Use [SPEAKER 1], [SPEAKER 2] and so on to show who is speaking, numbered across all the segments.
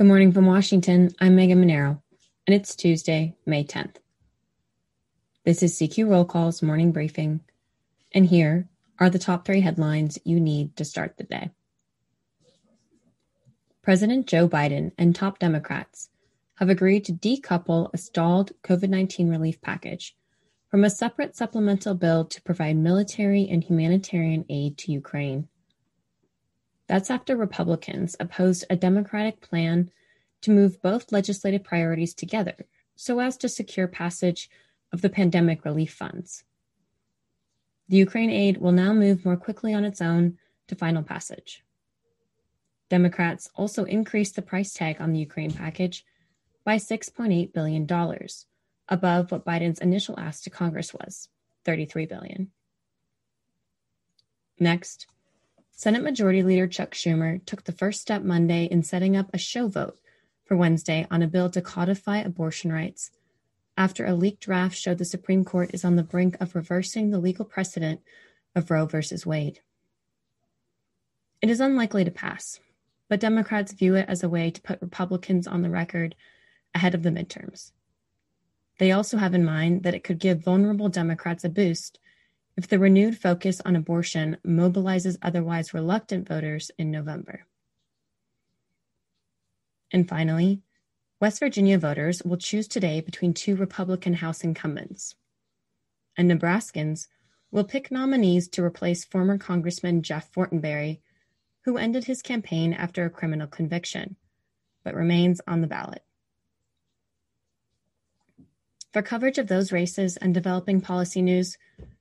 [SPEAKER 1] Good morning from Washington. I'm Megan Mineiro, and it's Tuesday, May 10th. This is CQ Roll Call's morning briefing, and here are the top three headlines you need to start the day. President Joe Biden and top Democrats have agreed to decouple a stalled COVID 19 relief package from a separate supplemental bill to provide military and humanitarian aid to Ukraine. That's after Republicans opposed a Democratic plan to move both legislative priorities together so as to secure passage of the pandemic relief funds. The Ukraine aid will now move more quickly on its own to final passage. Democrats also increased the price tag on the Ukraine package by $6.8 billion, above what Biden's initial ask to Congress was, 33 billion. Next, Senate Majority Leader Chuck Schumer took the first step Monday in setting up a show vote for Wednesday on a bill to codify abortion rights after a leaked draft showed the Supreme Court is on the brink of reversing the legal precedent of Roe v. Wade. It is unlikely to pass, but Democrats view it as a way to put Republicans on the record ahead of the midterms. They also have in mind that it could give vulnerable Democrats a boost if the renewed focus on abortion mobilizes otherwise reluctant voters in November. And finally, West Virginia voters will choose today between two Republican House incumbents. And Nebraskans will pick nominees to replace former Congressman Jeff Fortenberry, who ended his campaign after a criminal conviction, but remains on the ballot. For coverage of those races and developing policy news,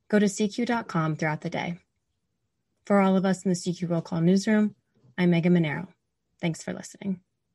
[SPEAKER 1] Go to CQ.com throughout the day. For all of us in the CQ Roll Call newsroom, I'm Megan Mineiro. Thanks for listening.